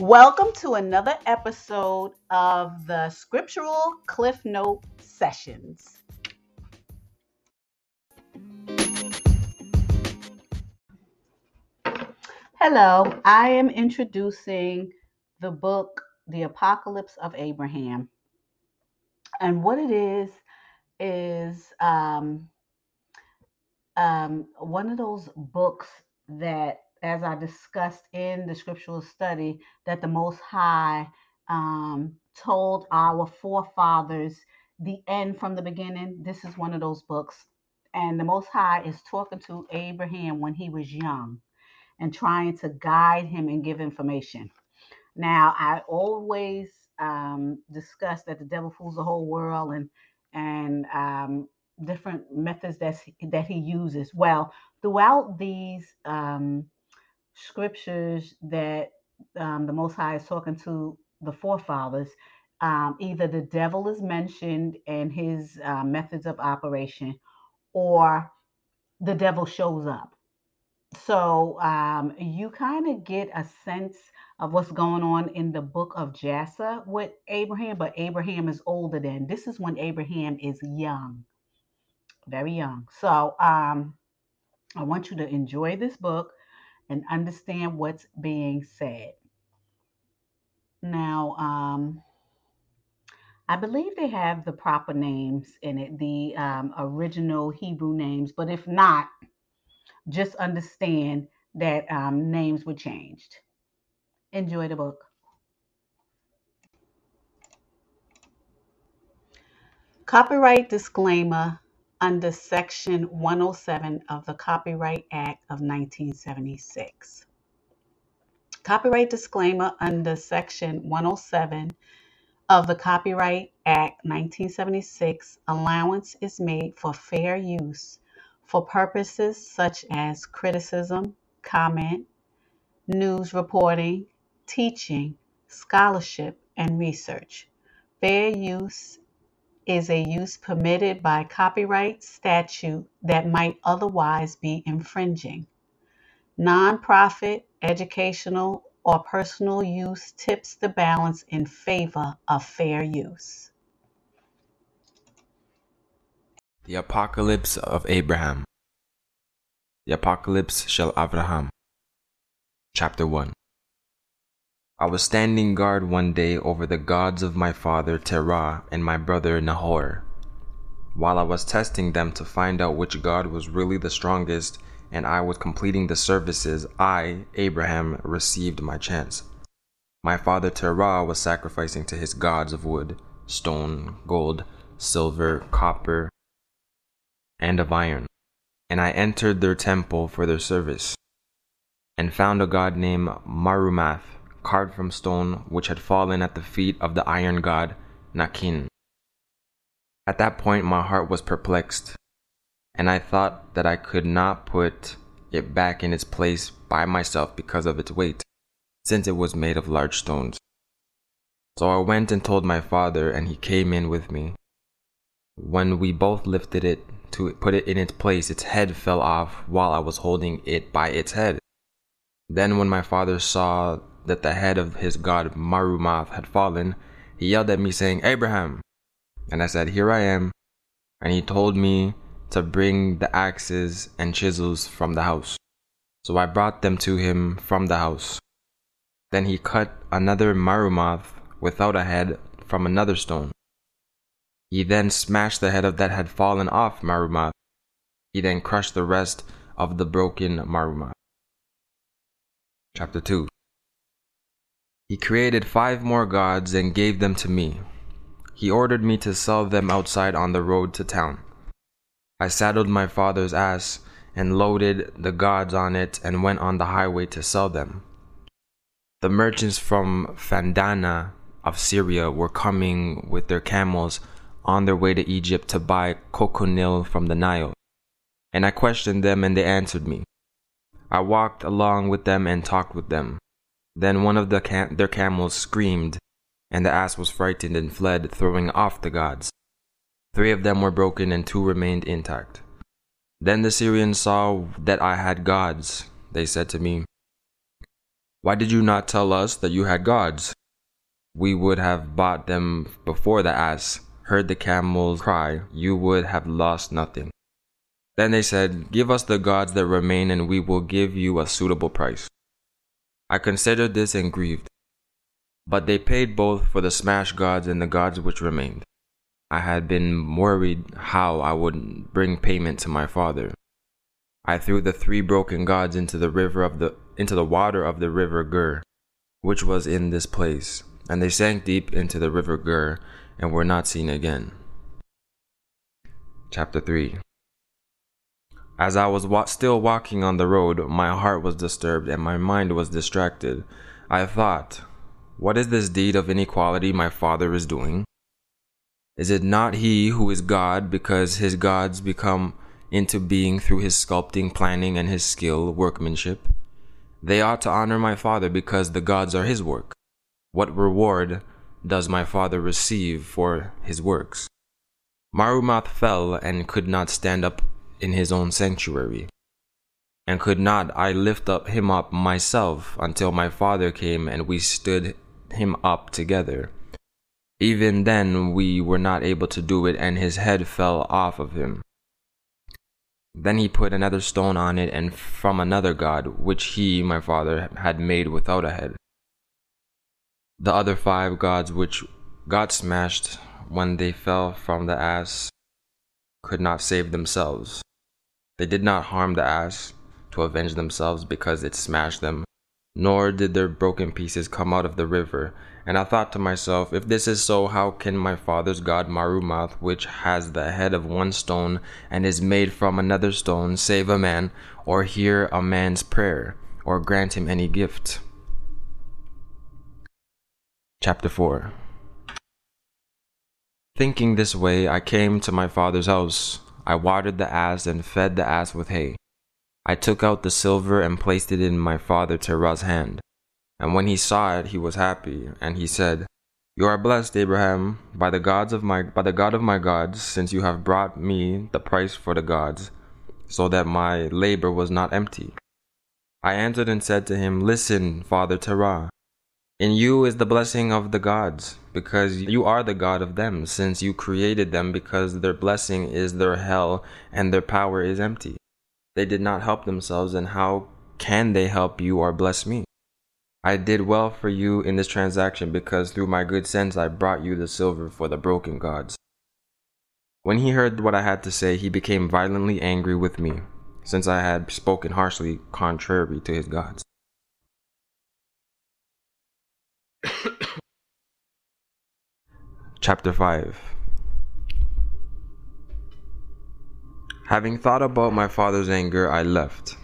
Welcome to another episode of the Scriptural Cliff Note Sessions. Hello, I am introducing the book, The Apocalypse of Abraham. And what it is, is um, um, one of those books that as I discussed in the scriptural study, that the Most High um, told our forefathers the end from the beginning. This is one of those books. And the Most High is talking to Abraham when he was young and trying to guide him and give information. Now, I always um, discuss that the devil fools the whole world and and um, different methods that that he uses. Well, throughout these um, scriptures that um, the Most High is talking to the forefathers, um, either the devil is mentioned and his uh, methods of operation, or the devil shows up. So um, you kind of get a sense of what's going on in the book of Jasher with Abraham, but Abraham is older than this is when Abraham is young, very young. So um, I want you to enjoy this book and understand what's being said. Now, um, I believe they have the proper names in it, the um, original Hebrew names, but if not, just understand that um, names were changed. Enjoy the book. Copyright disclaimer under Section 107 of the Copyright Act of 1976. Copyright disclaimer under Section 107 of the Copyright Act 1976 allowance is made for fair use for purposes such as criticism, comment, news reporting, teaching, scholarship, and research. Fair use is a use permitted by copyright statute that might otherwise be infringing. Nonprofit, educational, or personal use tips the balance in favor of fair use. The Apocalypse of Abraham. The Apocalypse shall Abraham. Chapter 1 I was standing guard one day over the gods of my father Terah and my brother Nahor. While I was testing them to find out which god was really the strongest and I was completing the services, I, Abraham, received my chance. My father Terah was sacrificing to his gods of wood, stone, gold, silver, copper, and of iron. And I entered their temple for their service, and found a god named Marumath carved from stone, which had fallen at the feet of the iron god Nakin. At that point, my heart was perplexed, and I thought that I could not put it back in its place by myself because of its weight, since it was made of large stones. So I went and told my father, and he came in with me. When we both lifted it to put it in its place, its head fell off while I was holding it by its head. Then, when my father saw that the head of his god Marumath had fallen, he yelled at me, saying, Abraham! And I said, Here I am. And he told me to bring the axes and chisels from the house. So I brought them to him from the house. Then he cut another Marumath without a head from another stone. He then smashed the head of that had fallen off Marumath. He then crushed the rest of the broken Marumath. Chapter 2 he created five more gods and gave them to me. He ordered me to sell them outside on the road to town. I saddled my father's ass and loaded the gods on it and went on the highway to sell them. The merchants from Fandana of Syria were coming with their camels on their way to Egypt to buy cochineal from the Nile. And I questioned them and they answered me. I walked along with them and talked with them. Then one of the cam- their camels screamed, and the ass was frightened and fled, throwing off the gods. Three of them were broken, and two remained intact. Then the Syrians saw that I had gods. They said to me, Why did you not tell us that you had gods? We would have bought them before the ass heard the camels cry, you would have lost nothing. Then they said, Give us the gods that remain, and we will give you a suitable price. I considered this and grieved. But they paid both for the smashed gods and the gods which remained. I had been worried how I would bring payment to my father. I threw the three broken gods into the river of the into the water of the river Gur, which was in this place, and they sank deep into the river Gur and were not seen again. Chapter 3 As I was wa- still walking on the road, my heart was disturbed and my mind was distracted. I thought, What is this deed of inequality my father is doing? Is it not he who is God because his gods become into being through his sculpting, planning, and his skill, workmanship? They ought to honor my father because the gods are his work. What reward does my father receive for his works? Marumath fell and could not stand up in his own sanctuary. And could not I lift up him up myself until my father came and we stood him up together. Even then we were not able to do it, and his head fell off of him. Then he put another stone on it, and from another god, which he, my father, had made without a head. The other five gods which got smashed when they fell from the ass could not save themselves. They did not harm the ass to avenge themselves because it smashed them, nor did their broken pieces come out of the river. And I thought to myself, if this is so, how can my father's god Marumath, which has the head of one stone and is made from another stone, save a man, or hear a man's prayer, or grant him any gift? Chapter 4 Thinking this way, I came to my father's house. I watered the ass and fed the ass with hay. I took out the silver and placed it in my father Terah's hand. And when he saw it, he was happy, and he said, You are blessed, Abraham, by the gods of my by the God of my gods, since you have brought me the price for the gods, so that my labor was not empty. I answered and said to him, Listen, Father Terah, in you is the blessing of the gods, because you are the God of them, since you created them, because their blessing is their hell and their power is empty. They did not help themselves, and how can they help you or bless me? I did well for you in this transaction, because through my good sense I brought you the silver for the broken gods. When he heard what I had to say, he became violently angry with me, since I had spoken harshly contrary to his gods. Chapter 5 Having thought about my father's anger, I left.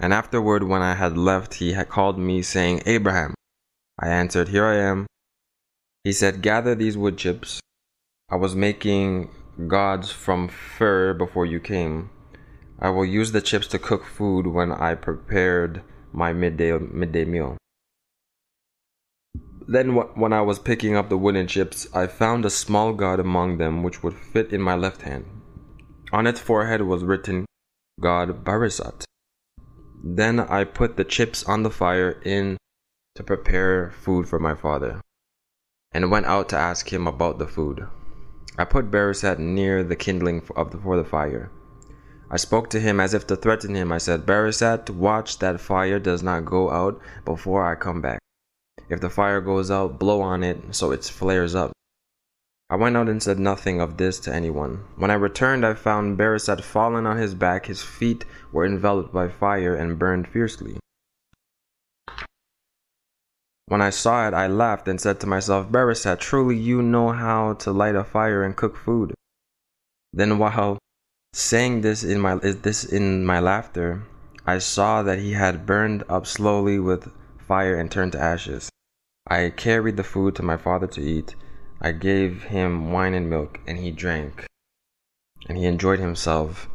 And afterward, when I had left, he had called me, saying, Abraham. I answered, Here I am. He said, Gather these wood chips. I was making gods from fir before you came. I will use the chips to cook food when I prepared my midday, midday meal. Then, when I was picking up the wooden chips, I found a small god among them which would fit in my left hand. On its forehead was written, God Barisat. Then I put the chips on the fire in to prepare food for my father, and went out to ask him about the food. I put Barisat near the kindling of the, for the fire. I spoke to him as if to threaten him. I said, Barisat, watch that fire does not go out before I come back. If the fire goes out, blow on it so it flares up. I went out and said nothing of this to anyone. When I returned, I found Barisat fallen on his back. His feet were enveloped by fire and burned fiercely. When I saw it, I laughed and said to myself, Barisat, truly you know how to light a fire and cook food. Then, while saying this in my this in my laughter, I saw that he had burned up slowly with fire and turned to ashes. I carried the food to my father to eat. I gave him wine and milk, and he drank. And he enjoyed himself,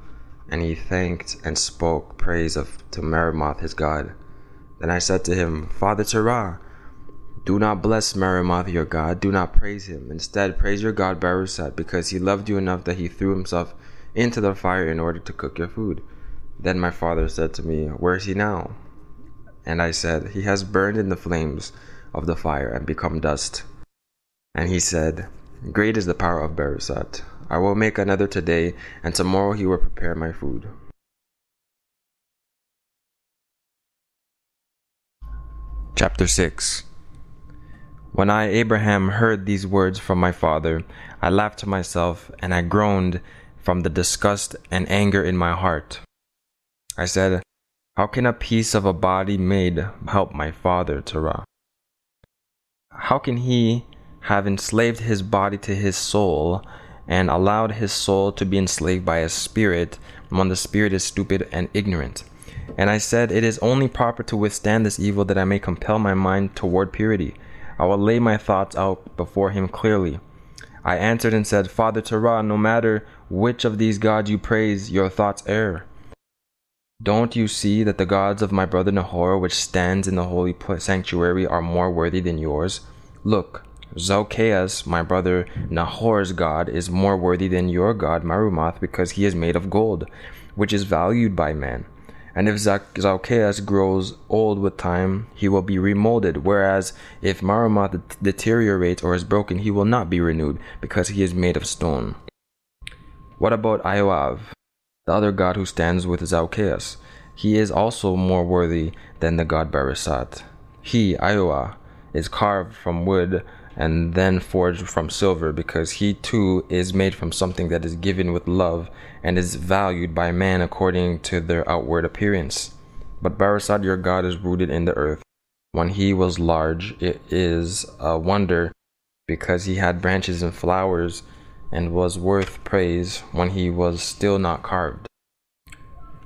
and he thanked and spoke praise of to Merimoth his god. Then I said to him, Father Terah, do not bless Merimoth your god, do not praise him. Instead, praise your god Barisat, because he loved you enough that he threw himself into the fire in order to cook your food. Then my father said to me, Where is he now? And I said, He has burned in the flames of the fire and become dust. And he said, Great is the power of Berisat. I will make another today, and tomorrow he will prepare my food. Chapter 6 When I, Abraham, heard these words from my father, I laughed to myself, and I groaned from the disgust and anger in my heart. I said, How can a piece of a body made help my father, Terah? How can he have enslaved his body to his soul and allowed his soul to be enslaved by a spirit when the spirit is stupid and ignorant? And I said, It is only proper to withstand this evil that I may compel my mind toward purity. I will lay my thoughts out before him clearly. I answered and said, Father Terah, no matter which of these gods you praise, your thoughts err. Don't you see that the gods of my brother Nahor, which stands in the holy sanctuary, are more worthy than yours? Look, Zalceus, my brother Nahor's god, is more worthy than your god Marumath because he is made of gold, which is valued by man. And if Zalceus grows old with time, he will be remolded, whereas if Marumath deteriorates or is broken, he will not be renewed because he is made of stone. What about Ioav? The other god who stands with Zalceus. He is also more worthy than the god Berisat. He, Iowa, is carved from wood and then forged from silver because he too is made from something that is given with love and is valued by man according to their outward appearance. But Berisat, your God, is rooted in the earth. When he was large, it is a wonder because he had branches and flowers and was worth praise when he was still not carved.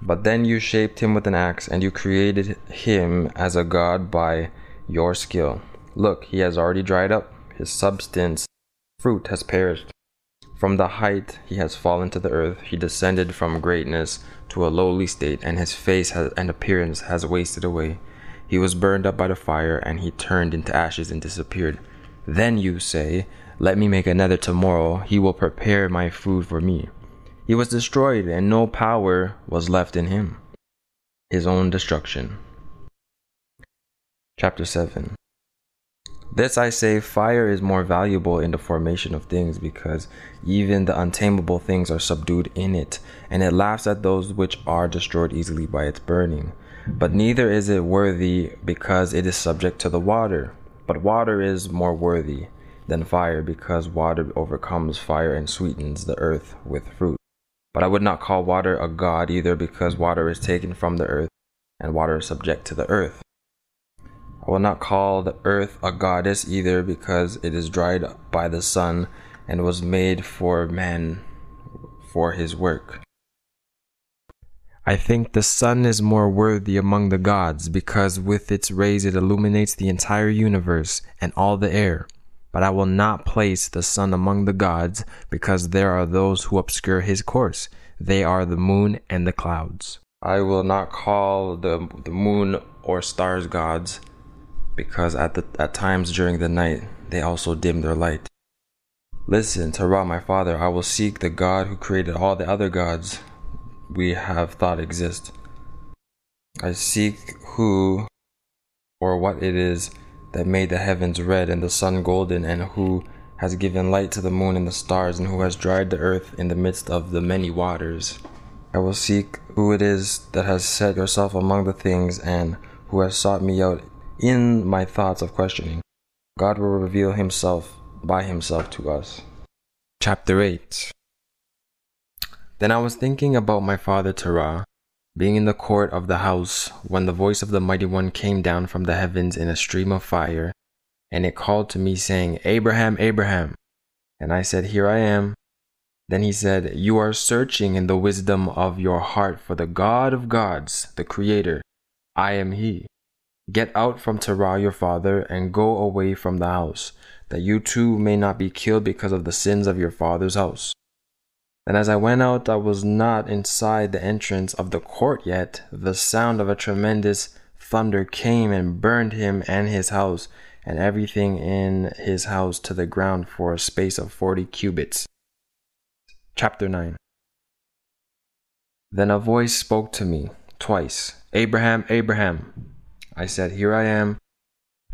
But then you shaped him with an axe, and you created him as a god by your skill. Look, he has already dried up, his substance, fruit has perished. From the height he has fallen to the earth, he descended from greatness to a lowly state, and his face has, and appearance has wasted away. He was burned up by the fire, and he turned into ashes and disappeared. Then you say, let me make another tomorrow. He will prepare my food for me. He was destroyed, and no power was left in him. His own destruction. Chapter 7 This I say, fire is more valuable in the formation of things because even the untamable things are subdued in it, and it laughs at those which are destroyed easily by its burning. But neither is it worthy because it is subject to the water, but water is more worthy than fire, because water overcomes fire and sweetens the earth with fruit. But I would not call water a god either, because water is taken from the earth, and water is subject to the earth. I will not call the earth a goddess either, because it is dried by the sun and was made for man for his work. I think the sun is more worthy among the gods because with its rays it illuminates the entire universe and all the air. But I will not place the sun among the gods, because there are those who obscure his course. They are the moon and the clouds. I will not call the, the moon or stars gods, because at, the, at times during the night they also dim their light. Listen, Terah, my father, I will seek the God who created all the other gods we have thought exist. I seek who or what it is that made the heavens red and the sun golden, and who has given light to the moon and the stars, and who has dried the earth in the midst of the many waters. I will seek who it is that has set yourself among the things, and who has sought me out in my thoughts of questioning. God will reveal himself by himself to us. Chapter 8 Then I was thinking about my father Terah being in the court of the house, when the voice of the Mighty One came down from the heavens in a stream of fire, and it called to me, saying, Abraham, Abraham. And I said, Here I am. Then he said, You are searching in the wisdom of your heart for the God of gods, the Creator. I am He. Get out from Terah your father, and go away from the house, that you too may not be killed because of the sins of your father's house. And as I went out, I was not inside the entrance of the court yet. The sound of a tremendous thunder came and burned him and his house and everything in his house to the ground for a space of forty cubits. Chapter 9 Then a voice spoke to me twice Abraham, Abraham. I said, Here I am.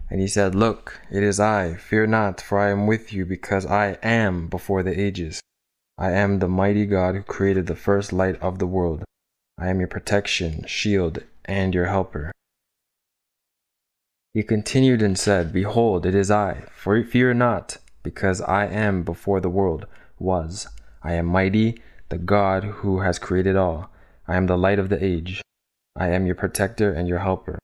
And he said, Look, it is I. Fear not, for I am with you, because I am before the ages. I am the mighty God who created the first light of the world. I am your protection, shield, and your helper. He continued and said, Behold, it is I. For fear not, because I am before the world was. I am mighty, the God who has created all. I am the light of the age. I am your protector and your helper.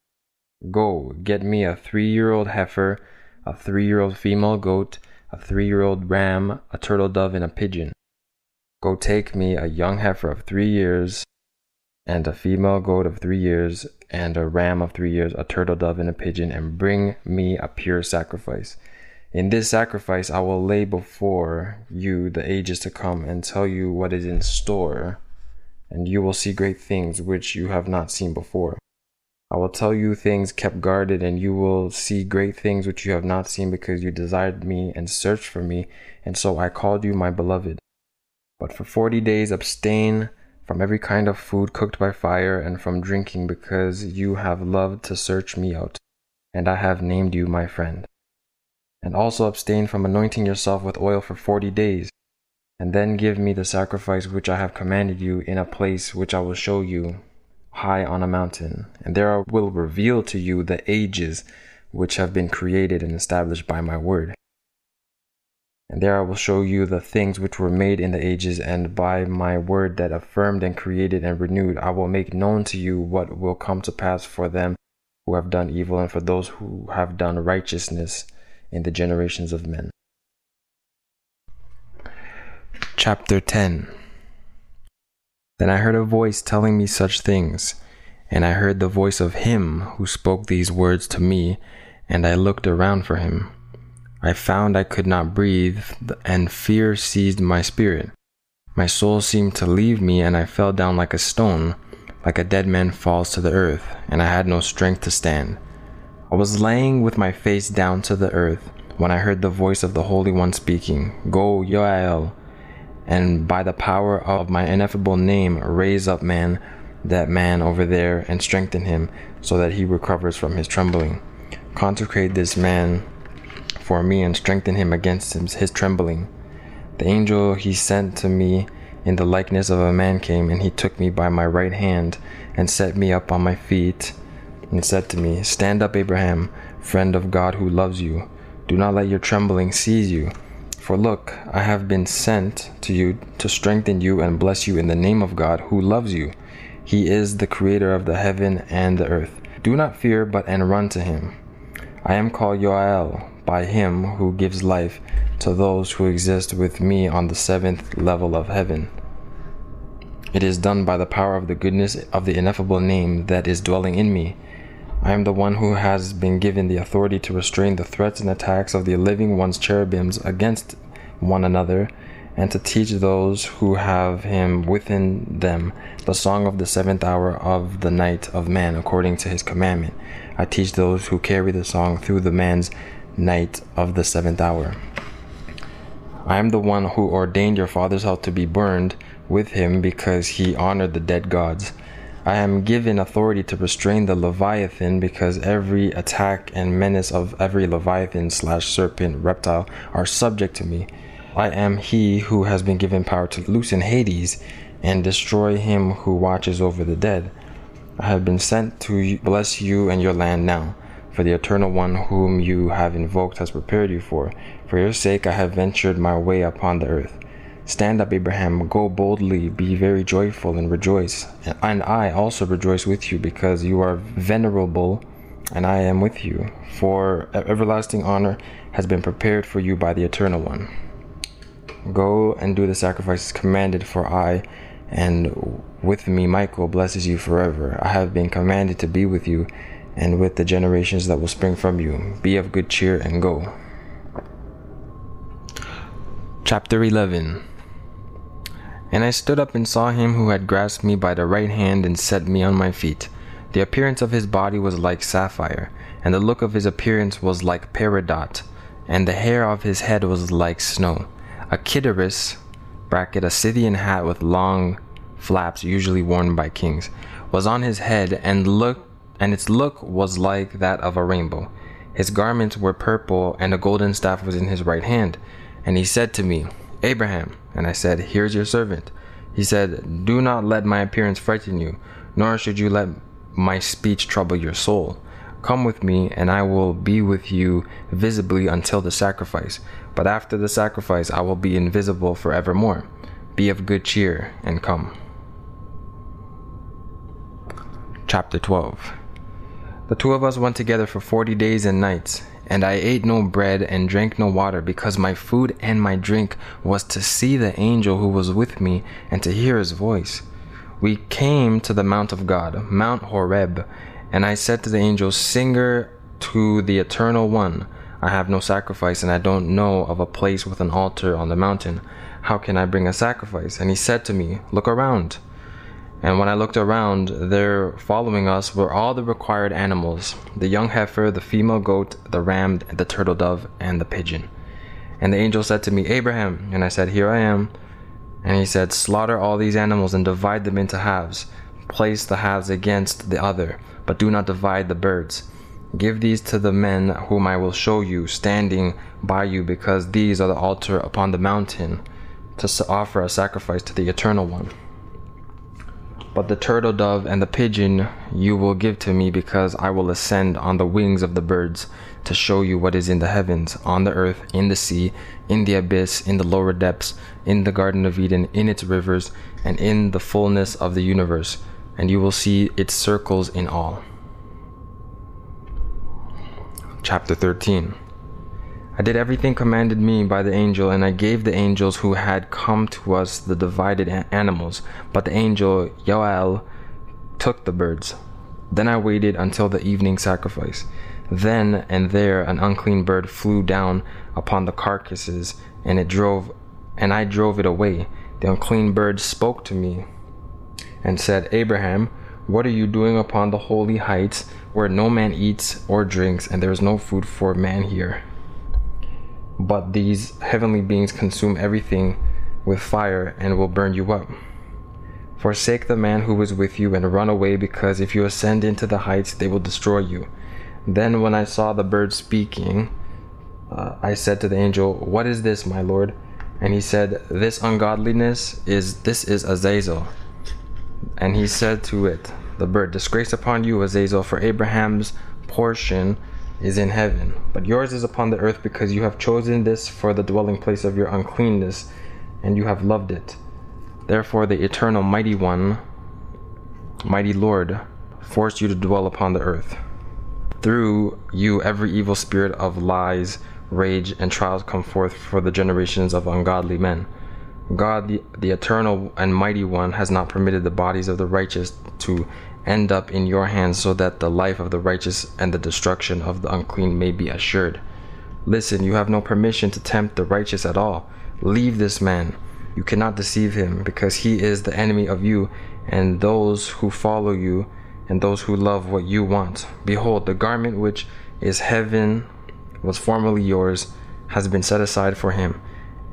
Go, get me a three year old heifer, a three year old female goat, a three year old ram, a turtle dove, and a pigeon. Go take me a young heifer of three years, and a female goat of three years, and a ram of three years, a turtle dove, and a pigeon, and bring me a pure sacrifice. In this sacrifice I will lay before you the ages to come, and tell you what is in store, and you will see great things which you have not seen before. I will tell you things kept guarded, and you will see great things which you have not seen, because you desired me and searched for me, and so I called you my beloved. But for forty days abstain from every kind of food cooked by fire, and from drinking, because you have loved to search me out, and I have named you my friend. And also abstain from anointing yourself with oil for forty days, and then give me the sacrifice which I have commanded you in a place which I will show you high on a mountain, and there I will reveal to you the ages which have been created and established by my word. And there I will show you the things which were made in the ages, and by my word that affirmed and created and renewed, I will make known to you what will come to pass for them who have done evil and for those who have done righteousness in the generations of men. Chapter 10 then I heard a voice telling me such things, and I heard the voice of him who spoke these words to me, and I looked around for him. I found I could not breathe, and fear seized my spirit. My soul seemed to leave me, and I fell down like a stone, like a dead man falls to the earth, and I had no strength to stand. I was laying with my face down to the earth when I heard the voice of the Holy One speaking, Go, Yoel, and by the power of my ineffable name raise up man that man over there and strengthen him so that he recovers from his trembling consecrate this man for me and strengthen him against his, his trembling the angel he sent to me in the likeness of a man came and he took me by my right hand and set me up on my feet and said to me stand up abraham friend of god who loves you do not let your trembling seize you for look, I have been sent to you to strengthen you and bless you in the name of God who loves you. He is the creator of the heaven and the earth. Do not fear, but and run to him. I am called Yoel by him who gives life to those who exist with me on the seventh level of heaven. It is done by the power of the goodness of the ineffable name that is dwelling in me. I am the one who has been given the authority to restrain the threats and attacks of the living one's cherubims against one another, and to teach those who have him within them the song of the seventh hour of the night of man according to his commandment. I teach those who carry the song through the man's night of the seventh hour. I am the one who ordained your father's house to be burned with him because he honored the dead gods. I am given authority to restrain the Leviathan because every attack and menace of every Leviathan slash serpent reptile are subject to me. I am he who has been given power to loosen Hades and destroy him who watches over the dead. I have been sent to bless you and your land now, for the eternal one whom you have invoked has prepared you for. For your sake I have ventured my way upon the earth. Stand up, Abraham, go boldly, be very joyful and rejoice. And I also rejoice with you because you are venerable and I am with you. For everlasting honor has been prepared for you by the Eternal One. Go and do the sacrifices commanded, for I and with me Michael blesses you forever. I have been commanded to be with you and with the generations that will spring from you. Be of good cheer and go. Chapter 11 and I stood up and saw him who had grasped me by the right hand and set me on my feet. The appearance of his body was like sapphire, and the look of his appearance was like peridot, and the hair of his head was like snow. A kiddaris, bracket, a Scythian hat with long flaps usually worn by kings, was on his head, and looked and its look was like that of a rainbow. His garments were purple, and a golden staff was in his right hand. And he said to me, Abraham. And I said, Here's your servant. He said, Do not let my appearance frighten you, nor should you let my speech trouble your soul. Come with me, and I will be with you visibly until the sacrifice. But after the sacrifice, I will be invisible forevermore. Be of good cheer, and come. Chapter 12 The two of us went together for forty days and nights, and I ate no bread and drank no water, because my food and my drink was to see the angel who was with me and to hear his voice. We came to the mount of God, Mount Horeb, and I said to the angel, Singer to the Eternal One, I have no sacrifice, and I don't know of a place with an altar on the mountain. How can I bring a sacrifice? And he said to me, Look around. And when I looked around, there following us were all the required animals the young heifer, the female goat, the ram, the turtle dove, and the pigeon. And the angel said to me, Abraham. And I said, Here I am. And he said, Slaughter all these animals and divide them into halves. Place the halves against the other, but do not divide the birds. Give these to the men whom I will show you, standing by you, because these are the altar upon the mountain, to offer a sacrifice to the Eternal One. But the turtle dove and the pigeon you will give to me, because I will ascend on the wings of the birds to show you what is in the heavens, on the earth, in the sea, in the abyss, in the lower depths, in the Garden of Eden, in its rivers, and in the fullness of the universe, and you will see its circles in all. Chapter 13 I did everything commanded me by the angel, and I gave the angels who had come to us the divided animals. But the angel Yoel took the birds. Then I waited until the evening sacrifice. Then and there an unclean bird flew down upon the carcasses, and it drove, and I drove it away. The unclean bird spoke to me, and said, Abraham, what are you doing upon the holy heights, where no man eats or drinks, and there is no food for man here? But these heavenly beings consume everything with fire and will burn you up. Forsake the man who is with you and run away, because if you ascend into the heights, they will destroy you. Then, when I saw the bird speaking, uh, I said to the angel, What is this, my lord? And he said, This ungodliness is this is Azazel. And he said to it, the bird, Disgrace upon you, Azazel, for Abraham's portion is in heaven, but yours is upon the earth because you have chosen this for the dwelling place of your uncleanness, and you have loved it. Therefore, the eternal mighty one, mighty Lord, forced you to dwell upon the earth. Through you, every evil spirit of lies, rage, and trials come forth for the generations of ungodly men. God, the, the eternal and mighty one, has not permitted the bodies of the righteous to end up in your hands so that the life of the righteous and the destruction of the unclean may be assured. Listen, you have no permission to tempt the righteous at all. Leave this man. You cannot deceive him, because he is the enemy of you and those who follow you and those who love what you want. Behold, the garment which is heaven was formerly yours has been set aside for him,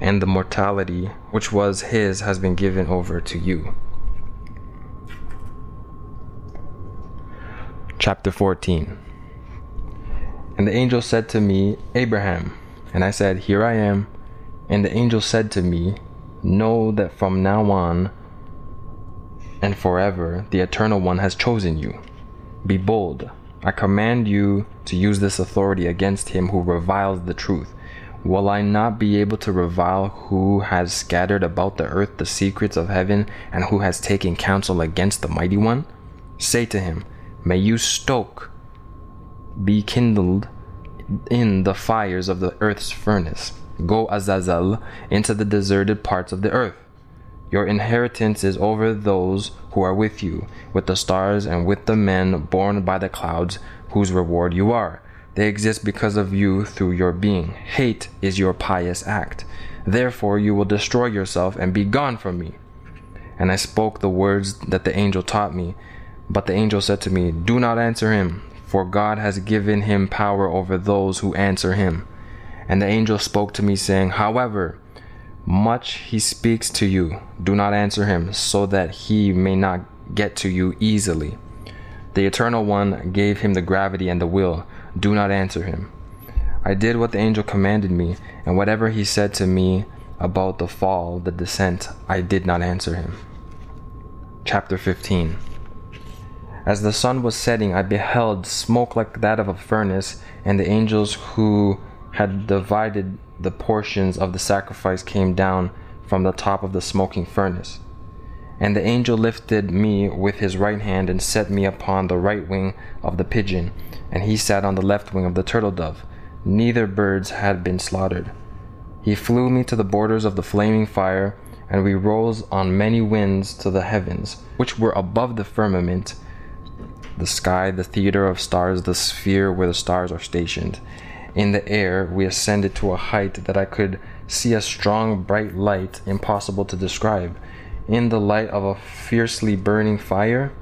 and the mortality which was his has been given over to you. Chapter 14 And the angel said to me, Abraham. And I said, Here I am. And the angel said to me, Know that from now on and forever the Eternal One has chosen you. Be bold. I command you to use this authority against him who reviles the truth. Will I not be able to revile who has scattered about the earth the secrets of heaven and who has taken counsel against the Mighty One? Say to him, May you stoke, be kindled in the fires of the earth's furnace. Go, Azazel, into the deserted parts of the earth. Your inheritance is over those who are with you, with the stars and with the men born by the clouds, whose reward you are. They exist because of you through your being. Hate is your pious act. Therefore, you will destroy yourself and be gone from me. And I spoke the words that the angel taught me but the angel said to me, Do not answer him, for God has given him power over those who answer him. And the angel spoke to me, saying, However, much he speaks to you, do not answer him, so that he may not get to you easily. The Eternal One gave him the gravity and the will. Do not answer him. I did what the angel commanded me, and whatever he said to me about the fall, the descent, I did not answer him. Chapter 15 As the sun was setting, I beheld smoke like that of a furnace, and the angels who had divided the portions of the sacrifice came down from the top of the smoking furnace. And the angel lifted me with his right hand and set me upon the right wing of the pigeon, and he sat on the left wing of the turtle dove. Neither birds had been slaughtered. He flew me to the borders of the flaming fire, and we rose on many winds to the heavens, which were above the firmament, the sky, the theater of stars, the sphere where the stars are stationed. In the air, we ascended to a height that I could see a strong, bright light impossible to describe in the light of a fiercely burning fire,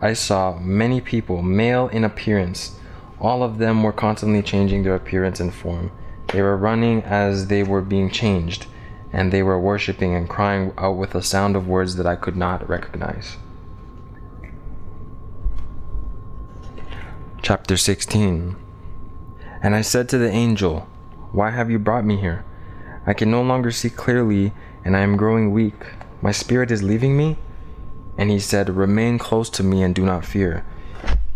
I saw many people, male in appearance. All of them were constantly changing their appearance and form. They were running as they were being changed, and they were worshiping and crying out with a sound of words that I could not recognize. Chapter 16 And I said to the angel, Why have you brought me here? I can no longer see clearly, and I am growing weak. My spirit is leaving me? And he said, Remain close to me and do not fear.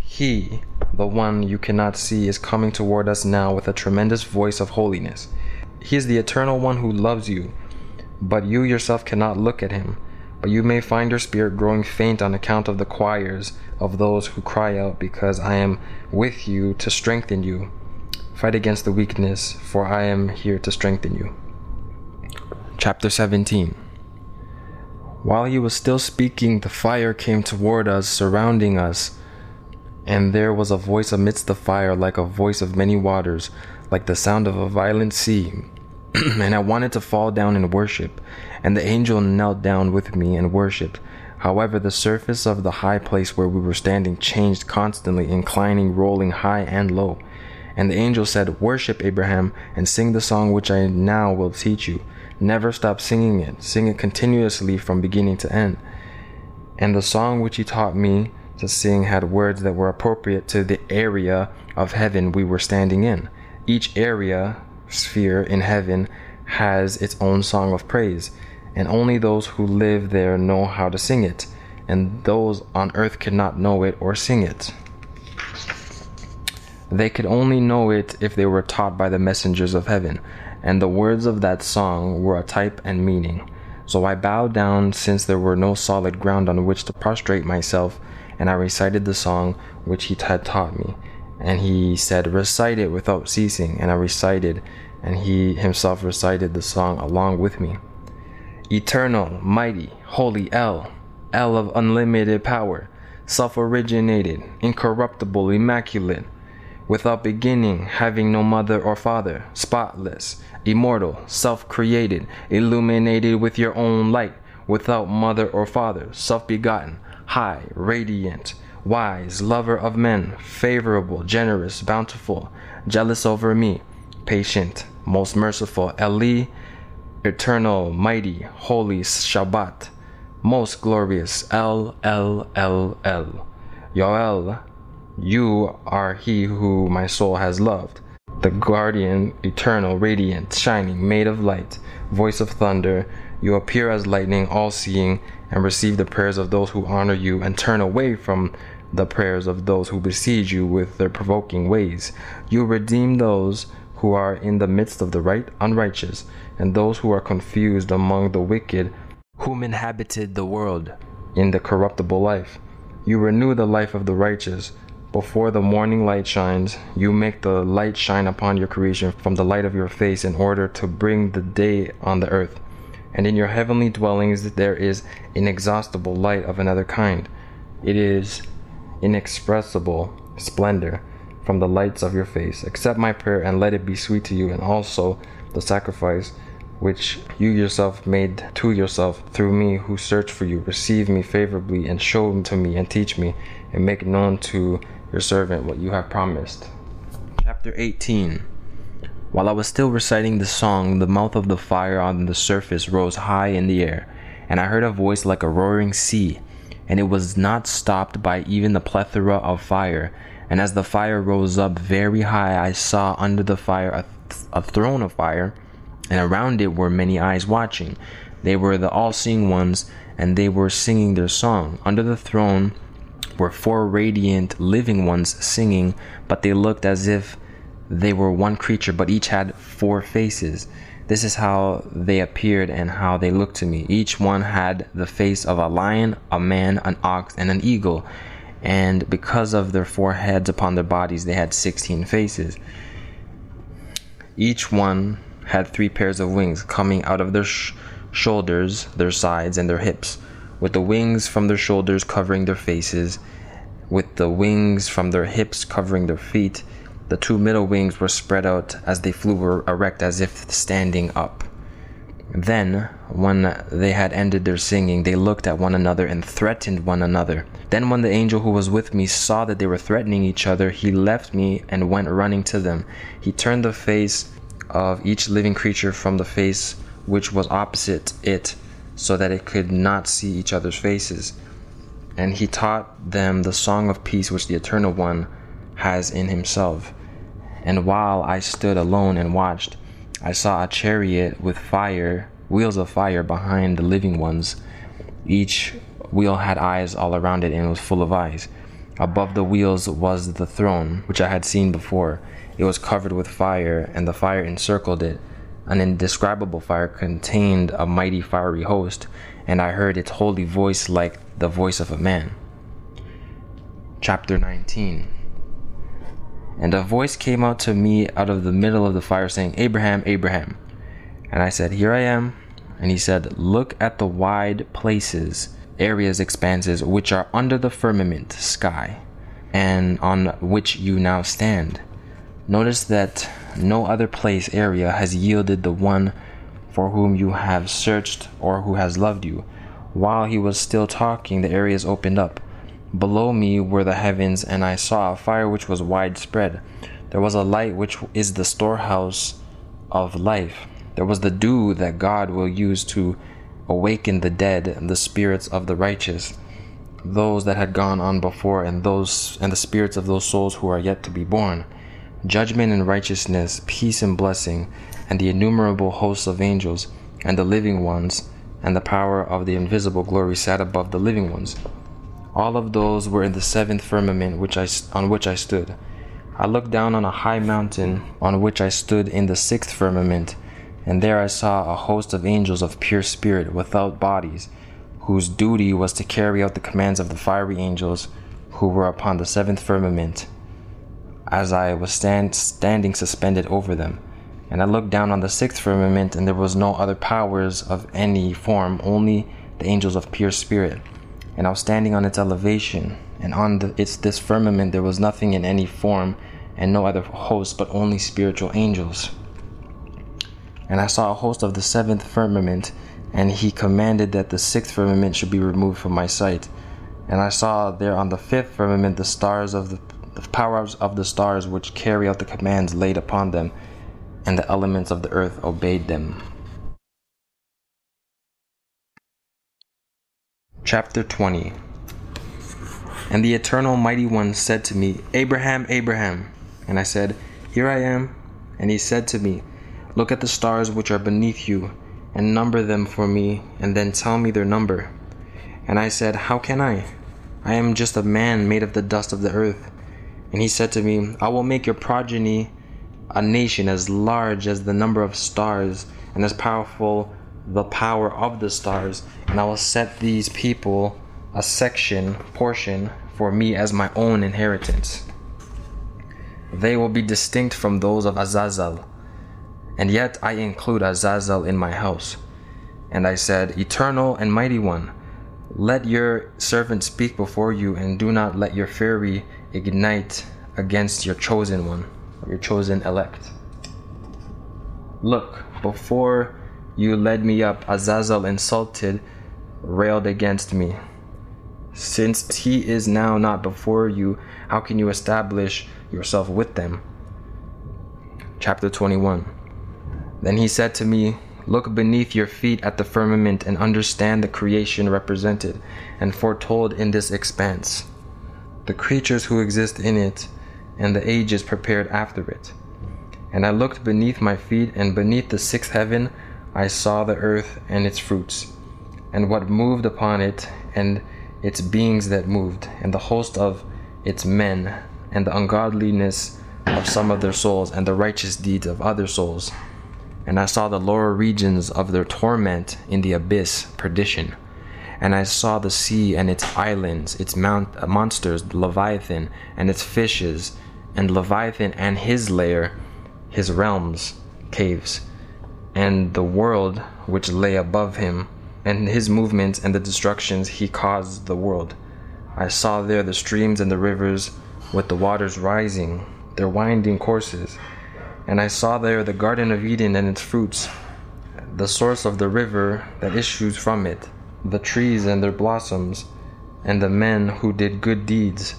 He, the one you cannot see, is coming toward us now with a tremendous voice of holiness. He is the eternal one who loves you, but you yourself cannot look at him. But you may find your spirit growing faint on account of the choirs of those who cry out, because I am with you to strengthen you. Fight against the weakness, for I am here to strengthen you. Chapter 17 while he was still speaking, the fire came toward us, surrounding us. And there was a voice amidst the fire, like a voice of many waters, like the sound of a violent sea. and I wanted to fall down and worship. And the angel knelt down with me and worshipped. However, the surface of the high place where we were standing changed constantly, inclining, rolling high and low. And the angel said, Worship Abraham, and sing the song which I now will teach you. Never stop singing it. Sing it continuously from beginning to end. And the song which he taught me to sing had words that were appropriate to the area of heaven we were standing in. Each area, sphere in heaven, has its own song of praise, and only those who live there know how to sing it, and those on earth cannot know it or sing it. They could only know it if they were taught by the messengers of heaven and the words of that song were a type and meaning. So I bowed down since there were no solid ground on which to prostrate myself, and I recited the song which he had taught me. And he said, Recite it without ceasing. And I recited, and he himself recited the song along with me. Eternal, mighty, holy El, El of unlimited power, self originated, incorruptible, immaculate, without beginning, having no mother or father, spotless, immortal, self created, illuminated with your own light, without mother or father, self begotten, high, radiant, wise, lover of men, favorable, generous, bountiful, jealous over me, patient, most merciful, Eli, eternal, mighty, holy, Shabbat, most glorious, El, El, El, El, Yoel, you are he who my soul has loved the guardian, eternal, radiant, shining, made of light, voice of thunder, you appear as lightning, all seeing, and receive the prayers of those who honor you, and turn away from the prayers of those who besiege you with their provoking ways. You redeem those who are in the midst of the right unrighteous, and those who are confused among the wicked, whom inhabited the world in the corruptible life. You renew the life of the righteous before the morning light shines, you make the light shine upon your creation from the light of your face in order to bring the day on the earth. And in your heavenly dwellings there is inexhaustible light of another kind. It is inexpressible splendor from the lights of your face. Accept my prayer and let it be sweet to you, and also the sacrifice which you yourself made to yourself through me who search for you. Receive me favorably and show to me and teach me and make known to your servant what you have promised. Chapter 18 While I was still reciting the song, the mouth of the fire on the surface rose high in the air, and I heard a voice like a roaring sea, and it was not stopped by even the plethora of fire. And as the fire rose up very high, I saw under the fire a, th- a throne of fire, and around it were many eyes watching. They were the all seeing ones, and they were singing their song. Under the throne were four radiant living ones singing, but they looked as if they were one creature, but each had four faces. This is how they appeared and how they looked to me. Each one had the face of a lion, a man, an ox, and an eagle. And because of their four heads upon their bodies, they had 16 faces. Each one had three pairs of wings coming out of their sh- shoulders, their sides, and their hips, with the wings from their shoulders covering their faces, with the wings from their hips covering their feet the two middle wings were spread out as they flew erect as if standing up. Then, when they had ended their singing, they looked at one another and threatened one another. Then, when the angel who was with me saw that they were threatening each other, he left me and went running to them. He turned the face of each living creature from the face which was opposite it, so that it could not see each other's faces. And he taught them the song of peace which the Eternal One has in himself. And while I stood alone and watched, I saw a chariot with fire, wheels of fire behind the living ones. Each wheel had eyes all around it and was full of eyes. Above the wheels was the throne, which I had seen before. It was covered with fire, and the fire encircled it. An indescribable fire contained a mighty fiery host, and I heard its holy voice like the voice of a man. Chapter 19 and a voice came out to me out of the middle of the fire, saying, Abraham, Abraham. And I said, Here I am. And he said, Look at the wide places, areas, expanses, which are under the firmament, sky, and on which you now stand. Notice that no other place, area, has yielded the one for whom you have searched or who has loved you. While he was still talking, the areas opened up Below me were the heavens, and I saw a fire which was widespread. There was a light which is the storehouse of life. There was the dew that God will use to awaken the dead and the spirits of the righteous, those that had gone on before, and those and the spirits of those souls who are yet to be born. Judgment and righteousness, peace and blessing, and the innumerable hosts of angels, and the living ones, and the power of the invisible glory sat above the living ones. All of those were in the seventh firmament which I, on which I stood. I looked down on a high mountain on which I stood in the sixth firmament, and there I saw a host of angels of pure spirit without bodies, whose duty was to carry out the commands of the fiery angels who were upon the seventh firmament, as I was stand, standing suspended over them. And I looked down on the sixth firmament, and there was no other powers of any form, only the angels of pure spirit and I was standing on its elevation, and on the, its this firmament there was nothing in any form, and no other host, but only spiritual angels. And I saw a host of the seventh firmament, and he commanded that the sixth firmament should be removed from my sight. And I saw there on the fifth firmament the stars of the, the powers of the stars which carry out the commands laid upon them, and the elements of the earth obeyed them. Chapter 20 And the eternal mighty one said to me, Abraham, Abraham. And I said, Here I am. And he said to me, Look at the stars which are beneath you, and number them for me, and then tell me their number. And I said, How can I? I am just a man made of the dust of the earth. And he said to me, I will make your progeny a nation as large as the number of stars, and as powerful the power of the stars, and I will set these people a section, portion, for me as my own inheritance. They will be distinct from those of Azazel, and yet I include Azazel in my house. And I said, Eternal and mighty one, let your servant speak before you, and do not let your fury ignite against your chosen one, your chosen elect. Look, before you led me up. Azazel insulted, railed against me. Since he is now not before you, how can you establish yourself with them? Chapter 21 Then he said to me, Look beneath your feet at the firmament and understand the creation represented and foretold in this expanse, the creatures who exist in it, and the ages prepared after it. And I looked beneath my feet, and beneath the sixth heaven I saw the earth and its fruits, and what moved upon it, and its beings that moved, and the host of its men, and the ungodliness of some of their souls, and the righteous deeds of other souls. And I saw the lower regions of their torment in the abyss, perdition. And I saw the sea and its islands, its mount, uh, monsters, Leviathan and its fishes, and Leviathan and his lair, his realms, caves, and the world which lay above him, and his movements and the destructions he caused the world. I saw there the streams and the rivers with the waters rising, their winding courses. And I saw there the Garden of Eden and its fruits, the source of the river that issues from it, the trees and their blossoms, and the men who did good deeds.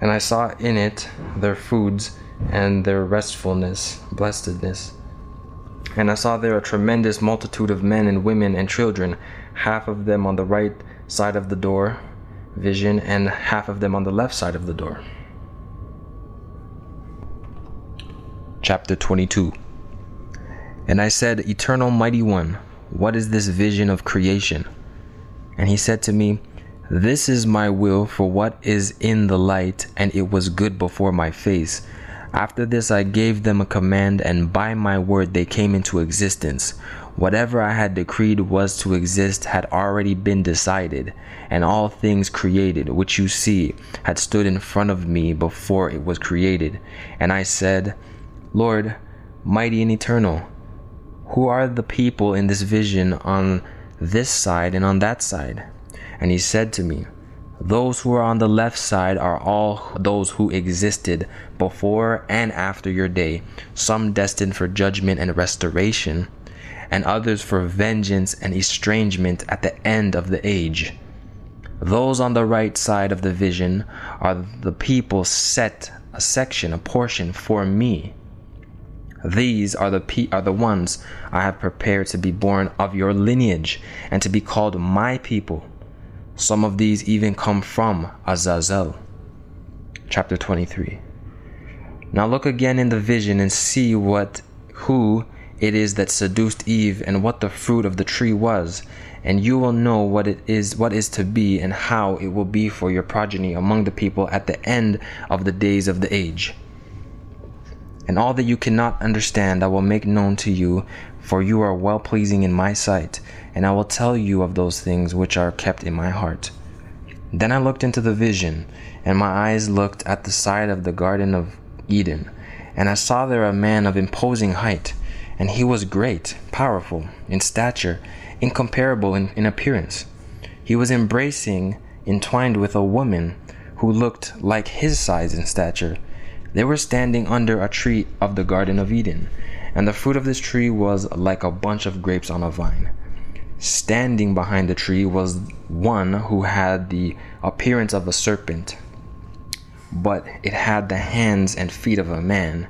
And I saw in it their foods and their restfulness, blessedness. And I saw there a tremendous multitude of men and women and children, half of them on the right side of the door, vision, and half of them on the left side of the door. Chapter 22 And I said, Eternal Mighty One, what is this vision of creation? And he said to me, This is my will for what is in the light, and it was good before my face. After this I gave them a command, and by my word they came into existence. Whatever I had decreed was to exist had already been decided, and all things created, which you see, had stood in front of me before it was created. And I said, Lord, mighty and eternal, who are the people in this vision on this side and on that side? And he said to me, those who are on the left side are all those who existed before and after your day, some destined for judgment and restoration, and others for vengeance and estrangement at the end of the age. Those on the right side of the vision are the people set a section, a portion for me. These are the pe- are the ones I have prepared to be born of your lineage and to be called my people. Some of these even come from Azazel. Chapter 23. Now look again in the vision and see what who it is that seduced Eve and what the fruit of the tree was, and you will know what it is what is to be and how it will be for your progeny among the people at the end of the days of the age. And all that you cannot understand I will make known to you, for you are well pleasing in my sight, and I will tell you of those things which are kept in my heart. Then I looked into the vision, and my eyes looked at the side of the Garden of Eden, and I saw there a man of imposing height, and he was great, powerful, in stature, incomparable in, in appearance. He was embracing, entwined with a woman who looked like his size and stature. They were standing under a tree of the Garden of Eden, and the fruit of this tree was like a bunch of grapes on a vine. Standing behind the tree was one who had the appearance of a serpent, but it had the hands and feet of a man,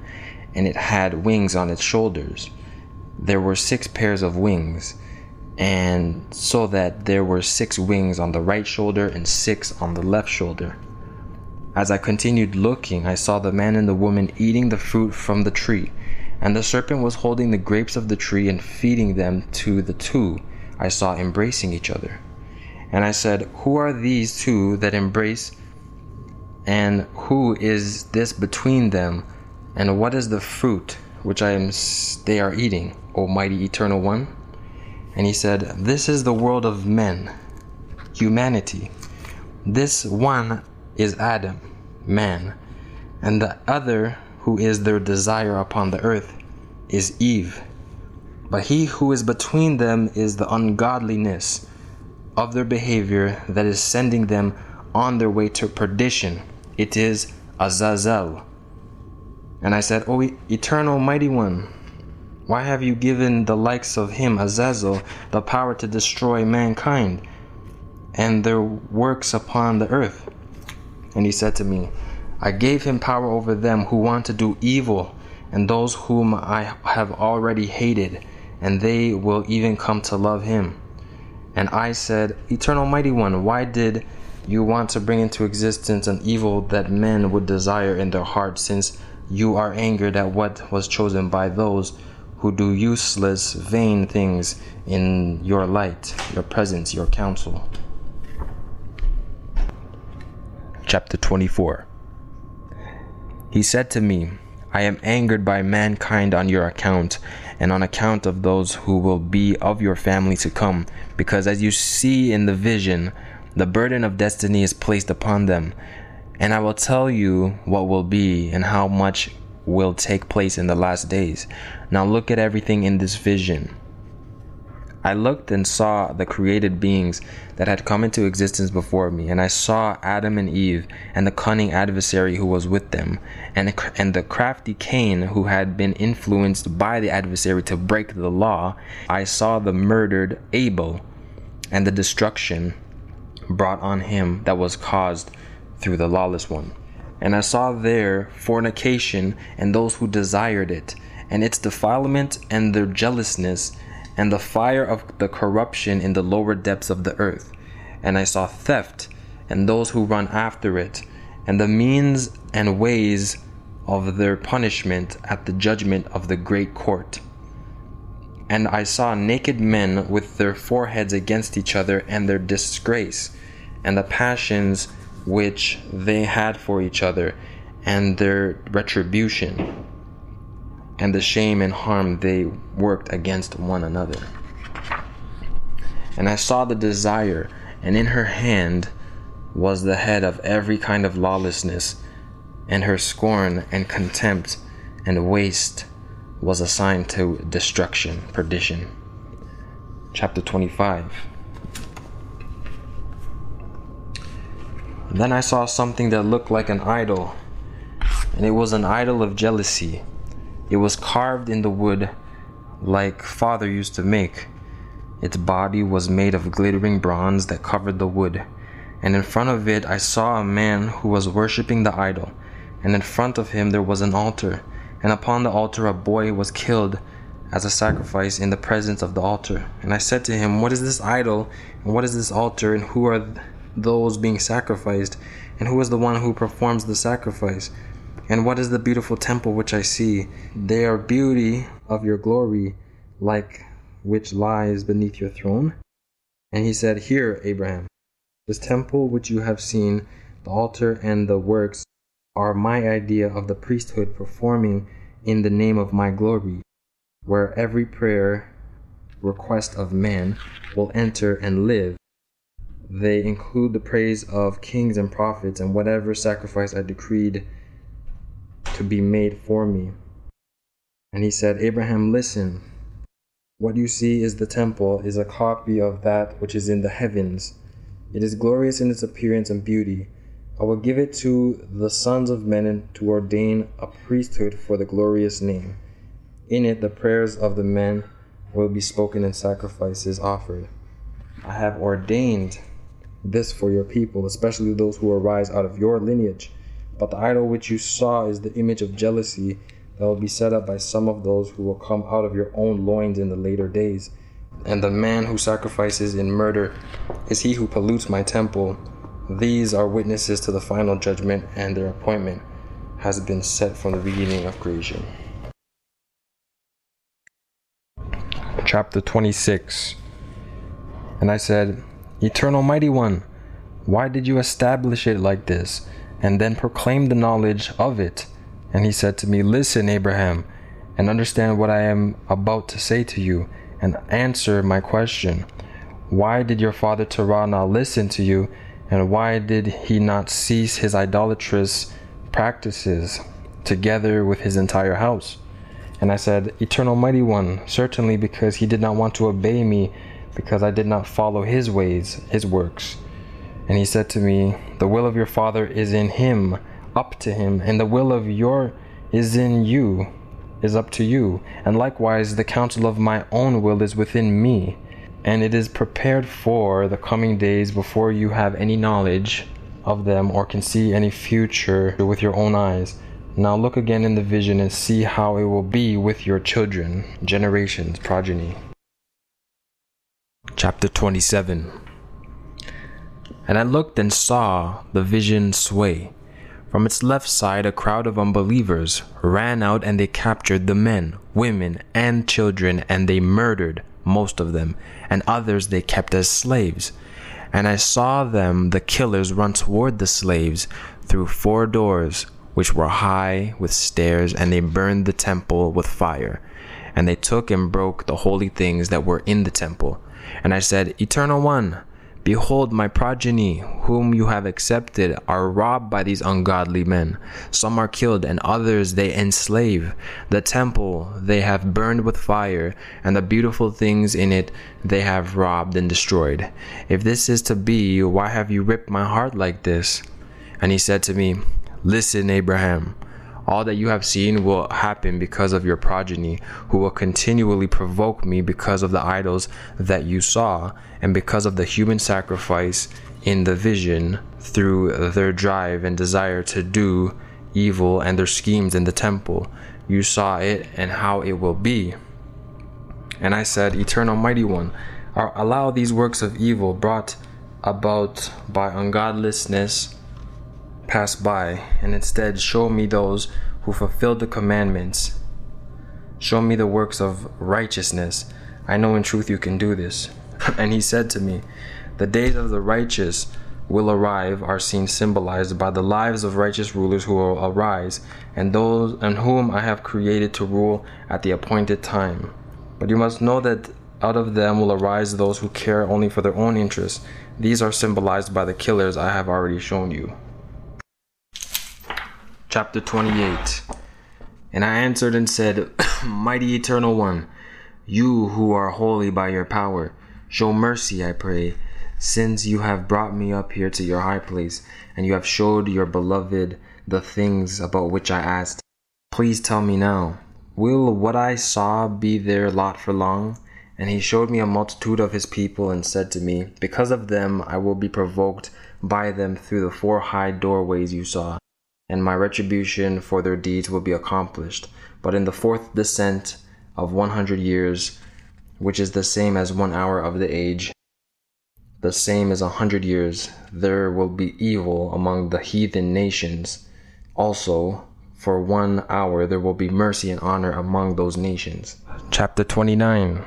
and it had wings on its shoulders. There were six pairs of wings, and so that there were six wings on the right shoulder and six on the left shoulder. As I continued looking, I saw the man and the woman eating the fruit from the tree, and the serpent was holding the grapes of the tree and feeding them to the two I saw embracing each other. And I said, Who are these two that embrace? And who is this between them? And what is the fruit which I am they are eating, O mighty eternal one? And he said, This is the world of men, humanity. This one is Adam, man, and the other who is their desire upon the earth is Eve. But he who is between them is the ungodliness of their behavior that is sending them on their way to perdition. It is Azazel. And I said, O eternal mighty one, why have you given the likes of him, Azazel, the power to destroy mankind and their works upon the earth? And he said to me, I gave him power over them who want to do evil and those whom I have already hated, and they will even come to love him. And I said, Eternal Mighty One, why did you want to bring into existence an evil that men would desire in their hearts, since you are angered at what was chosen by those who do useless, vain things in your light, your presence, your counsel? Chapter 24 He said to me, I am angered by mankind on your account, and on account of those who will be of your family to come, because as you see in the vision, the burden of destiny is placed upon them. And I will tell you what will be and how much will take place in the last days. Now look at everything in this vision. I looked and saw the created beings that had come into existence before me, and I saw Adam and Eve and the cunning adversary who was with them, and, and the crafty Cain who had been influenced by the adversary to break the law. I saw the murdered Abel and the destruction brought on him that was caused through the lawless one. And I saw there fornication and those who desired it, and its defilement and their jealousness and the fire of the corruption in the lower depths of the earth. And I saw theft, and those who run after it, and the means and ways of their punishment at the judgment of the great court. And I saw naked men with their foreheads against each other, and their disgrace, and the passions which they had for each other, and their retribution and the shame and harm they worked against one another. And I saw the desire, and in her hand was the head of every kind of lawlessness, and her scorn and contempt and waste was assigned to destruction, perdition. Chapter 25. then I saw something that looked like an idol, and it was an idol of jealousy it was carved in the wood like father used to make. Its body was made of glittering bronze that covered the wood. And in front of it I saw a man who was worshipping the idol. And in front of him there was an altar. And upon the altar a boy was killed as a sacrifice in the presence of the altar. And I said to him, What is this idol? And what is this altar? And who are those being sacrificed? And who is the one who performs the sacrifice? And what is the beautiful temple which I see? They are beauty of your glory, like which lies beneath your throne. And he said, Hear, Abraham, this temple which you have seen, the altar and the works, are my idea of the priesthood performing in the name of my glory, where every prayer, request of man will enter and live. They include the praise of kings and prophets, and whatever sacrifice I decreed to be made for me. And he said, Abraham, listen. What you see is the temple, is a copy of that which is in the heavens. It is glorious in its appearance and beauty. I will give it to the sons of men to ordain a priesthood for the glorious name. In it, the prayers of the men will be spoken and sacrifices offered. I have ordained this for your people, especially those who arise out of your lineage but the idol which you saw is the image of jealousy that will be set up by some of those who will come out of your own loins in the later days. And the man who sacrifices in murder is he who pollutes my temple. These are witnesses to the final judgment, and their appointment has been set from the beginning of creation. Chapter 26 And I said, Eternal Mighty One, why did you establish it like this? And then proclaimed the knowledge of it. And he said to me, Listen, Abraham, and understand what I am about to say to you, and answer my question. Why did your father Terah not listen to you, and why did he not cease his idolatrous practices together with his entire house? And I said, Eternal Mighty One, certainly because he did not want to obey me, because I did not follow his ways, his works. And he said to me, The will of your Father is in him, up to him, and the will of your is in you, is up to you. And likewise, the counsel of my own will is within me, and it is prepared for the coming days before you have any knowledge of them or can see any future with your own eyes, Now look again in the vision and see how it will be with your children, generations, progeny. Chapter 27 And I looked and saw the vision sway. From its left side, a crowd of unbelievers ran out and they captured the men, women, and children, and they murdered most of them, and others they kept as slaves. And I saw them, the killers, run toward the slaves through four doors which were high with stairs, and they burned the temple with fire. And they took and broke the holy things that were in the temple. And I said, Eternal One, Behold, my progeny, whom you have accepted, are robbed by these ungodly men. Some are killed, and others they enslave. The temple they have burned with fire, and the beautiful things in it they have robbed and destroyed. If this is to be, why have you ripped my heart like this? And he said to me, Listen, Abraham, all that you have seen will happen because of your progeny, who will continually provoke me because of the idols that you saw, and because of the human sacrifice in the vision through their drive and desire to do evil and their schemes in the temple. You saw it and how it will be. And I said, Eternal Mighty One, allow these works of evil brought about by ungodlessness pass by, and instead show me those who fulfilled the commandments. Show me the works of righteousness. I know in truth you can do this. and he said to me, The days of the righteous will arrive are seen symbolized by the lives of righteous rulers who will arise, and those and whom I have created to rule at the appointed time. But you must know that out of them will arise those who care only for their own interests. These are symbolized by the killers I have already shown you chapter 28. And I answered and said, Mighty Eternal One, you who are holy by your power, show mercy, I pray, since you have brought me up here to your high place, and you have showed your beloved the things about which I asked. Please tell me now, will what I saw be their lot for long? And he showed me a multitude of his people and said to me, Because of them I will be provoked by them through the four high doorways you saw and my retribution for their deeds will be accomplished. But in the fourth descent of one hundred years, which is the same as one hour of the age, the same as a hundred years, there will be evil among the heathen nations. Also, for one hour there will be mercy and honor among those nations. Chapter 29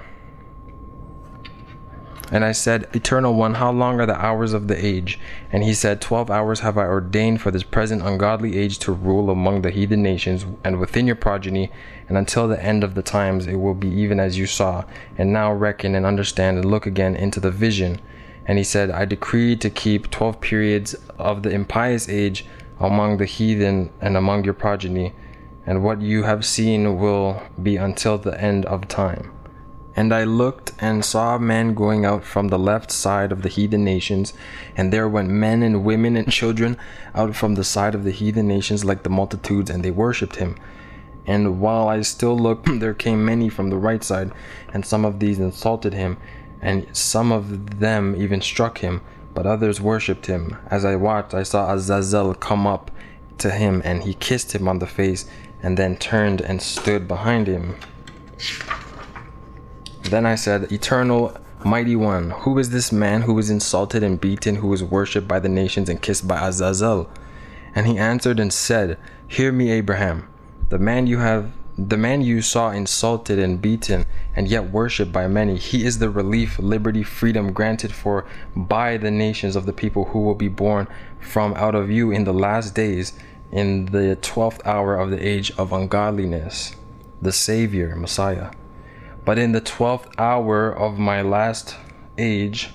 and I said, Eternal One, how long are the hours of the age? And he said, Twelve hours have I ordained for this present ungodly age to rule among the heathen nations and within your progeny, and until the end of the times it will be even as you saw. And now reckon and understand and look again into the vision. And he said, I decree to keep twelve periods of the impious age among the heathen and among your progeny, and what you have seen will be until the end of time. And I looked and saw men going out from the left side of the heathen nations, and there went men and women and children out from the side of the heathen nations like the multitudes, and they worshipped him. And while I still looked, there came many from the right side, and some of these insulted him, and some of them even struck him, but others worshipped him. As I watched, I saw Azazel come up to him, and he kissed him on the face, and then turned and stood behind him. Then I said, Eternal, mighty one, who is this man who was insulted and beaten, who was worshipped by the nations and kissed by Azazel? And he answered and said, Hear me, Abraham. The man you have the man you saw insulted and beaten and yet worshipped by many, he is the relief, liberty, freedom granted for by the nations of the people who will be born from out of you in the last days, in the twelfth hour of the age of ungodliness. The Savior, Messiah. But in the twelfth hour of my last age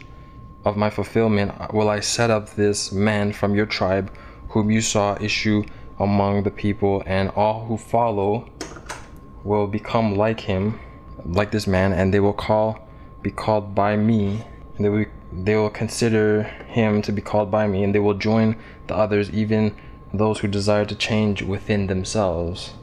of my fulfillment will I set up this man from your tribe, whom you saw issue among the people, and all who follow will become like him, like this man, and they will call be called by me, and they will they will consider him to be called by me, and they will join the others, even those who desire to change within themselves.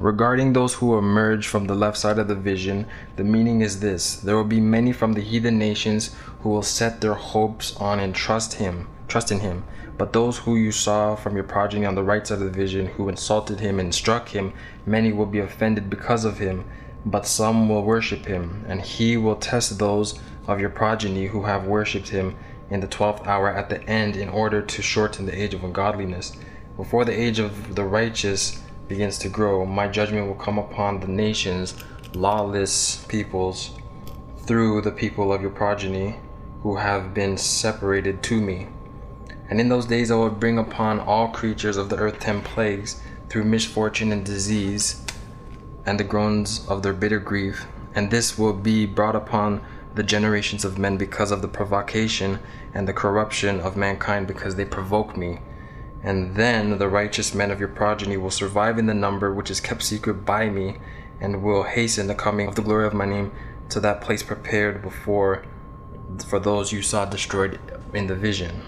Regarding those who emerge from the left side of the vision, the meaning is this there will be many from the heathen nations who will set their hopes on and trust Him, trust in him. But those who you saw from your progeny on the right side of the vision, who insulted him and struck him, many will be offended because of him, but some will worship him, and he will test those of your progeny who have worshipped him in the twelfth hour at the end in order to shorten the age of ungodliness. Before the age of the righteous begins to grow, my judgment will come upon the nations, lawless peoples, through the people of your progeny who have been separated to me. And in those days I will bring upon all creatures of the earth ten plagues through misfortune and disease and the groans of their bitter grief. And this will be brought upon the generations of men because of the provocation and the corruption of mankind because they provoke me. And then the righteous men of your progeny will survive in the number which is kept secret by me, and will hasten the coming of the glory of my name to that place prepared before for those you saw destroyed in the vision.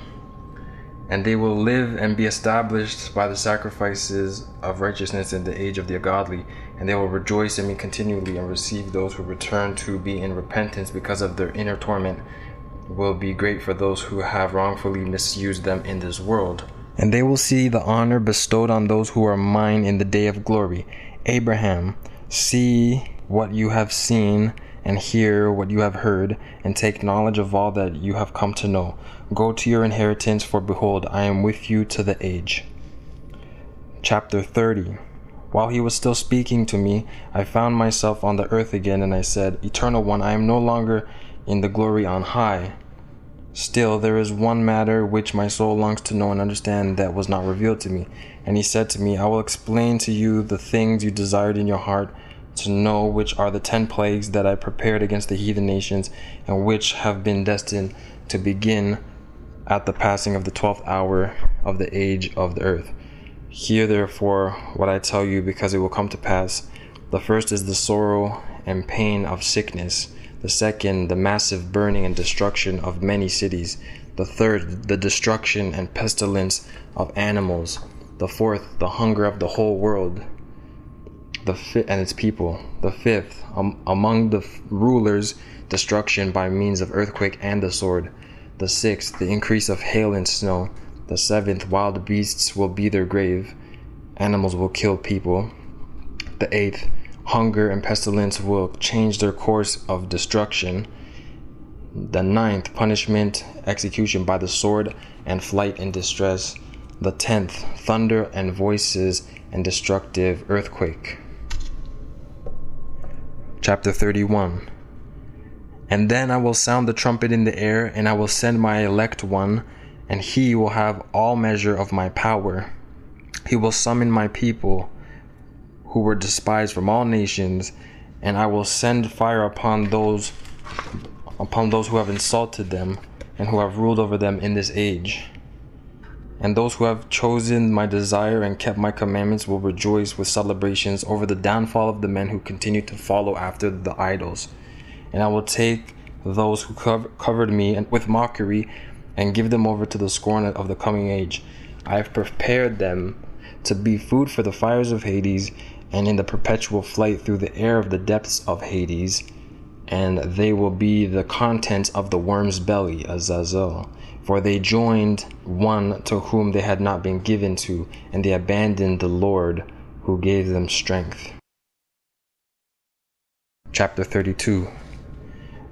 And they will live and be established by the sacrifices of righteousness in the age of the godly, and they will rejoice in me continually and receive those who return to be in repentance because of their inner torment will be great for those who have wrongfully misused them in this world. And they will see the honor bestowed on those who are mine in the day of glory. Abraham, see what you have seen and hear what you have heard, and take knowledge of all that you have come to know. Go to your inheritance, for behold, I am with you to the age. Chapter 30 While he was still speaking to me, I found myself on the earth again, and I said, Eternal One, I am no longer in the glory on high. Still, there is one matter which my soul longs to know and understand that was not revealed to me. And he said to me, I will explain to you the things you desired in your heart to know which are the ten plagues that I prepared against the heathen nations, and which have been destined to begin at the passing of the twelfth hour of the age of the earth. Hear therefore what I tell you, because it will come to pass. The first is the sorrow and pain of sickness, the second, the massive burning and destruction of many cities, the third, the destruction and pestilence of animals, the fourth, the hunger of the whole world the fi- and its people. The fifth, um, among the f- rulers, destruction by means of earthquake and the sword. The sixth, the increase of hail and snow. The seventh, wild beasts will be their grave. Animals will kill people. The eighth, hunger and pestilence will change their course of destruction. The ninth, punishment, execution by the sword, and flight in distress. The tenth, thunder and voices and destructive earthquake chapter 31. And then I will sound the trumpet in the air, and I will send my elect one, and he will have all measure of my power. He will summon my people who were despised from all nations, and I will send fire upon those upon those who have insulted them and who have ruled over them in this age. And those who have chosen my desire and kept my commandments will rejoice with celebrations over the downfall of the men who continue to follow after the idols. And I will take those who covered me with mockery and give them over to the scorn of the coming age. I have prepared them to be food for the fires of Hades and in the perpetual flight through the air of the depths of Hades, and they will be the contents of the worm's belly, Azazel for they joined one to whom they had not been given to, and they abandoned the Lord who gave them strength. Chapter 32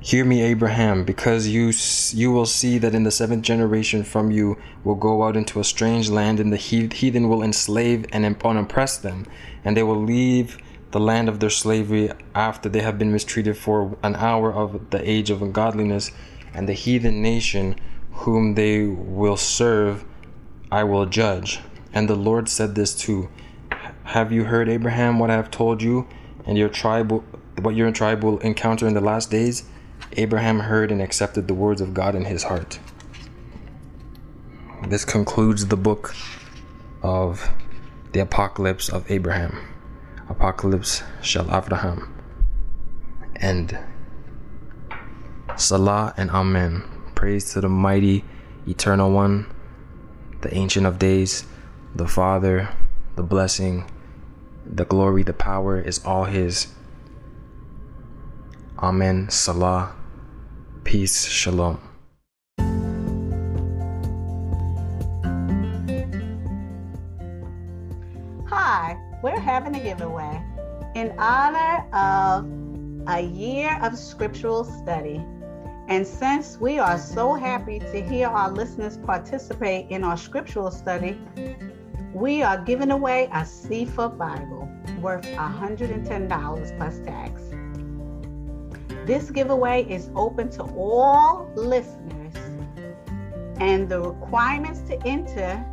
Hear me, Abraham, because you, you will see that in the seventh generation from you will go out into a strange land, and the heathen will enslave and oppress them, and they will leave the land of their slavery after they have been mistreated for an hour of the age of ungodliness, and the heathen nation whom they will serve, I will judge. And the Lord said this too Have you heard, Abraham, what I have told you, and your tribe, what your tribe will encounter in the last days? Abraham heard and accepted the words of God in his heart. This concludes the book of the Apocalypse of Abraham. Apocalypse shall Abraham. and Selah and Amen. Praise to the mighty, eternal one, the ancient of days, the Father, the blessing, the glory, the power is all His. Amen. Selah. Peace. Shalom. Hi, we're having a giveaway in honor of a year of scriptural study. And since we are so happy to hear our listeners participate in our scriptural study, we are giving away a Cepher Bible worth $110 plus tax. This giveaway is open to all listeners, and the requirements to enter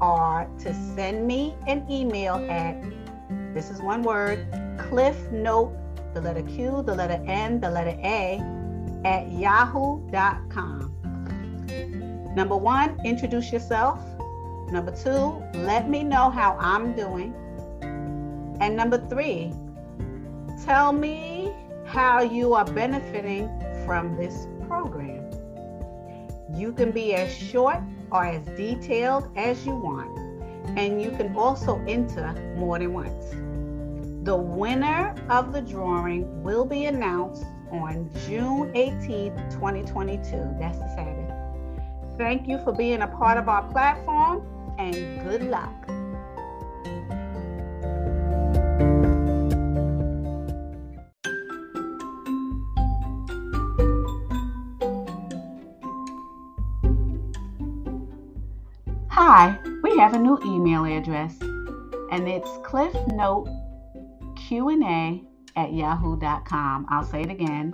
are to send me an email at this is one word cliff note the letter q the letter n the letter a at yahoo.com number one introduce yourself. Number two let me know how i'm doing. And number three tell me how you are benefiting from this program you can be as short or as detailed as you want, and you can also enter more than once. The winner of the drawing will be announced on June 18th, 2022. That's the Saturday. Thank you for being a part of our platform and good luck. Have a new email address and it's cliffnoteqna at yahoo.com. I'll say it again.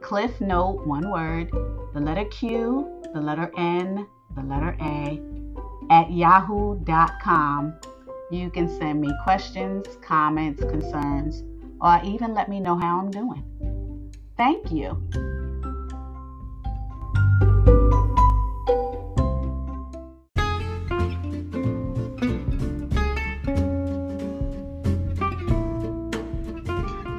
Cliffnote, one word, the letter Q, the letter N, the letter A, at yahoo.com. You can send me questions, comments, concerns, or even let me know how I'm doing. Thank you.